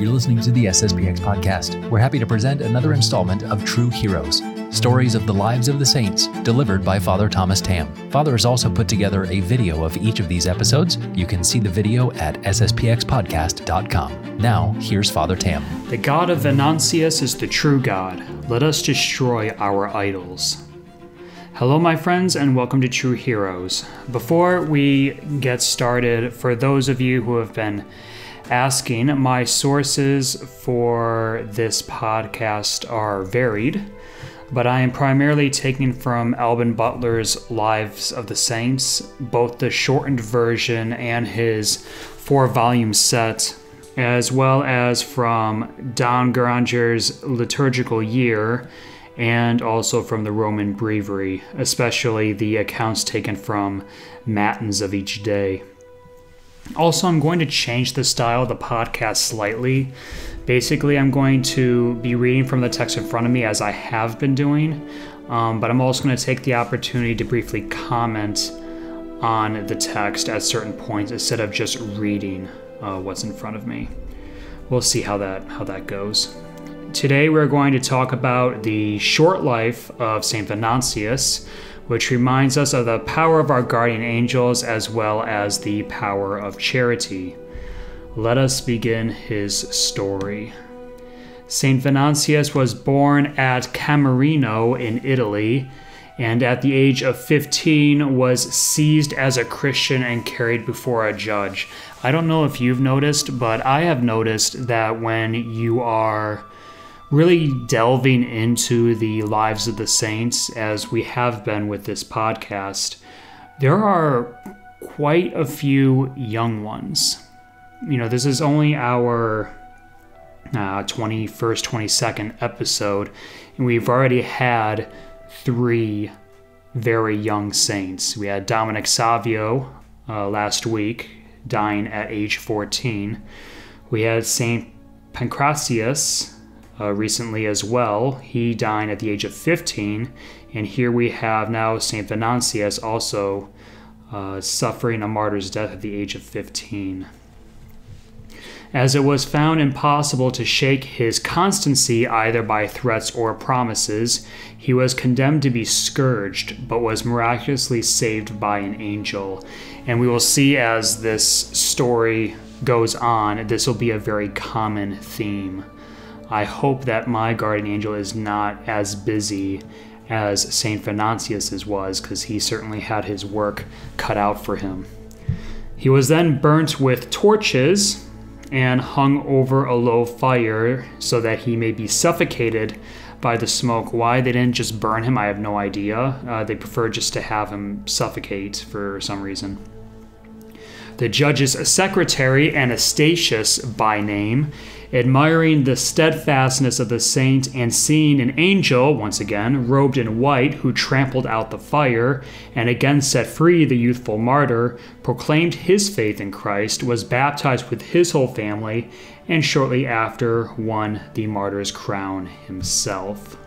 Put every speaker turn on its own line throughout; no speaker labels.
You're listening to the SSPX podcast. We're happy to present another installment of True Heroes, stories of the lives of the saints, delivered by Father Thomas Tamm. Father has also put together a video of each of these episodes. You can see the video at sspxpodcast.com. Now, here's Father Tamm.
The God of Venantius is the true God. Let us destroy our idols. Hello, my friends, and welcome to True Heroes. Before we get started, for those of you who have been asking, my sources for this podcast are varied, but I am primarily taking from Alban Butler's Lives of the Saints, both the shortened version and his four volume set, as well as from Don Guéranger's Liturgical Year and also from the Roman Breviary, especially the accounts taken from Matins of each day. Also, I'm going to change the style of the podcast slightly. Basically, I'm going to be reading from the text in front of me as I have been doing, um, but I'm also going to take the opportunity to briefly comment on the text at certain points instead of just reading uh, what's in front of me. We'll see how that how that goes. Today, we're going to talk about the short life of Saint Venantius which reminds us of the power of our guardian angels as well as the power of charity. Let us begin his story. St. Venantius was born at Camerino in Italy, and at the age of 15 was seized as a Christian and carried before a judge. I don't know if you've noticed, but I have noticed that when you are really delving into the lives of the saints as we have been with this podcast, there are quite a few young ones. You know, this is only our uh, 21st, 22nd episode, and we've already had three very young saints. We had Dominic Savio uh, last week, dying at age 14. We had Saint Pancratius uh, recently as well. He died at the age of 15, and here we have now St. Venantius also uh, suffering a martyr's death at the age of 15. As it was found impossible to shake his constancy either by threats or promises, he was condemned to be scourged, but was miraculously saved by an angel. And we will see as this story goes on, this will be a very common theme. I hope that my guardian angel is not as busy as St. Venantius's was, because he certainly had his work cut out for him. He was then burnt with torches and hung over a low fire so that he may be suffocated by the smoke. Why they didn't just burn him, I have no idea. Uh, they preferred just to have him suffocate for some reason. The judge's secretary, Anastasius by name, admiring the steadfastness of the saint and seeing an angel, once again, robed in white, who trampled out the fire and again set free the youthful martyr, proclaimed his faith in Christ, was baptized with his whole family, and shortly after won the martyr's crown himself.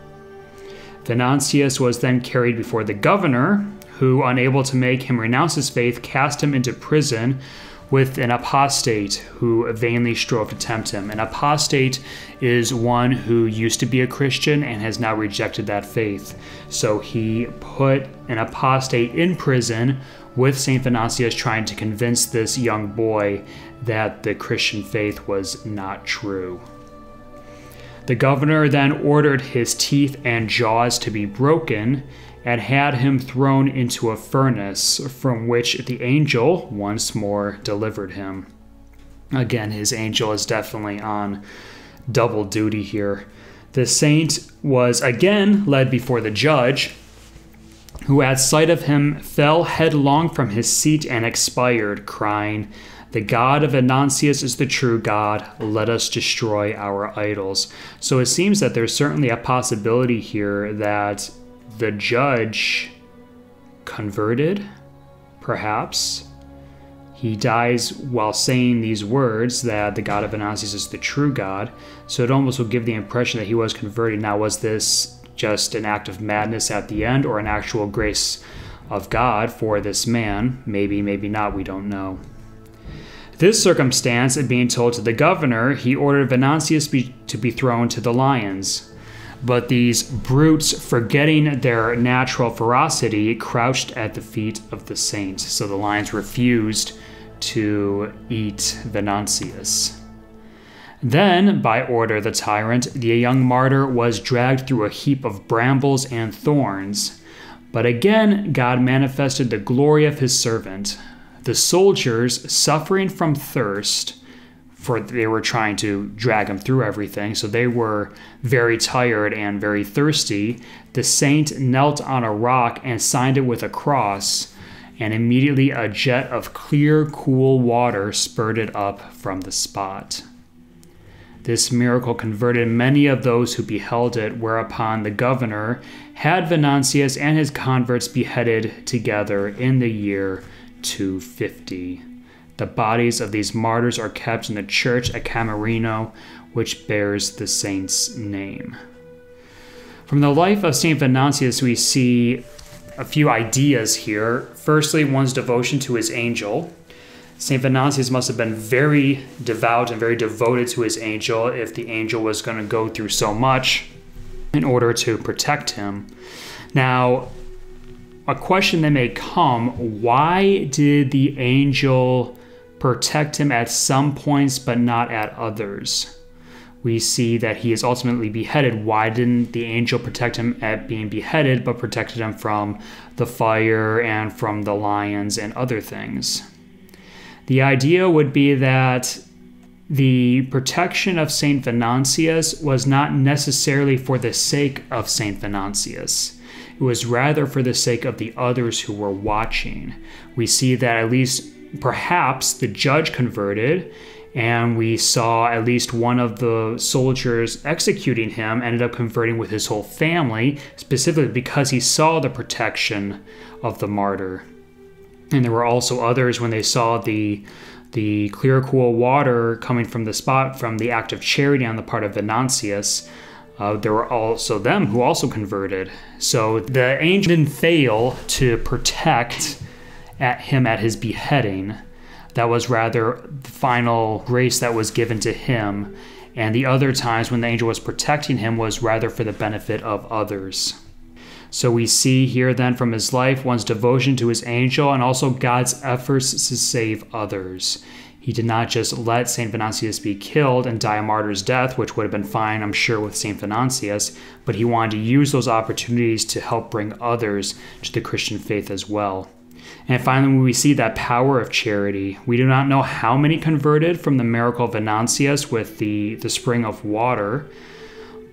Venantius was then carried before the governor, who, unable to make him renounce his faith, cast him into prison with an apostate who vainly strove to tempt him. An apostate is one who used to be a Christian and has now rejected that faith. So he put an apostate in prison with St. Venantius trying to convince this young boy that the Christian faith was not true. The governor then ordered his teeth and jaws to be broken and had him thrown into a furnace, from which the angel once more delivered him. Again, his angel is definitely on double duty here. The saint was again led before the judge, who at sight of him fell headlong from his seat and expired, crying, The God of Venantius is the true God. Let us destroy our idols. So it seems that there's certainly a possibility here that the judge converted, perhaps. He dies while saying these words that the God of Venantius is the true God. So it almost will give the impression that he was converted. Now, was this just an act of madness at the end or an actual grace of God for this man? Maybe, maybe not, we don't know. This circumstance being told to the governor, he ordered Venantius be, to be thrown to the lions. But these brutes, forgetting their natural ferocity, crouched at the feet of the saints. So the lions refused to eat Venantius. Then, by order of the tyrant, the young martyr was dragged through a heap of brambles and thorns. But again, God manifested the glory of his servant. The soldiers, suffering from thirst, for they were trying to drag him through everything, so they were very tired and very thirsty. The saint knelt on a rock and signed it with a cross, and immediately a jet of clear, cool water spurted up from the spot. This miracle converted many of those who beheld it, whereupon the governor had Venantius and his converts beheaded together in the year 250. The bodies of these martyrs are kept in the church at Camerino, which bears the saint's name. From the life of St. Venantius, we see a few ideas here. Firstly, one's devotion to his angel. St. Venantius must have been very devout and very devoted to his angel if the angel was going to go through so much in order to protect him. Now, a question that may come why did the angel protect him at some points but not at others. We see that he is ultimately beheaded. Why didn't the angel protect him at being beheaded but protected him from the fire and from the lions and other things? The idea would be that the protection of St. Venantius was not necessarily for the sake of St. Venantius. It was rather for the sake of the others who were watching. We see that at least perhaps the judge converted and we saw at least one of the soldiers executing him ended up converting with his whole family, specifically because he saw the protection of the martyr. And there were also others when they saw the the clear, cool water coming from the spot from the act of charity on the part of Venantius. Uh, there were also them who also converted. So the angel didn't fail to protect at him at his beheading. That was rather the final grace that was given to him. And the other times when the angel was protecting him was rather for the benefit of others. So we see here then from his life one's devotion to his angel and also God's efforts to save others. He did not just let St. Venantius be killed and die a martyr's death, which would have been fine, I'm sure, with St. Venantius, but he wanted to use those opportunities to help bring others to the Christian faith as well. And finally, we see that power of charity, we do not know how many converted from the miracle of Venantius with the, the spring of water,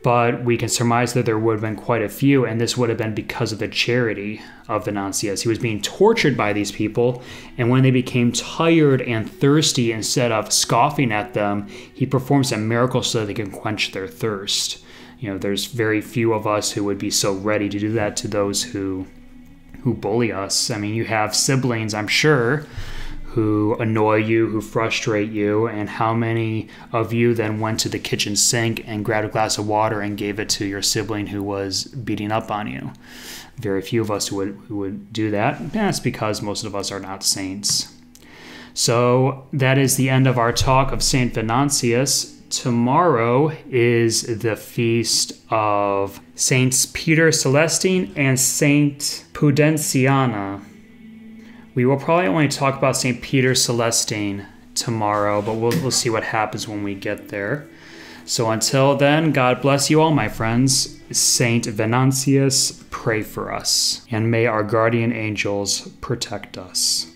but we can surmise that there would have been quite a few, and this would have been because of the charity of Venantius. He was being tortured by these people, and when they became tired and thirsty, instead of scoffing at them, he performs a miracle so that they can quench their thirst. You know, there's very few of us who would be so ready to do that to those who who bully us. I mean, you have siblings, I'm sure, who annoy you, who frustrate you, and how many of you then went to the kitchen sink and grabbed a glass of water and gave it to your sibling who was beating up on you? Very few of us would, would do that. And that's because most of us are not saints. So that is the end of our talk of St. Venantius. Tomorrow is the feast of Saints Peter Celestine and Saint Pudentiana. We will probably only talk about St. Peter Celestine tomorrow, but we'll, we'll see what happens when we get there. So until then, God bless you all, my friends. Saint Venantius, pray for us, and may our guardian angels protect us.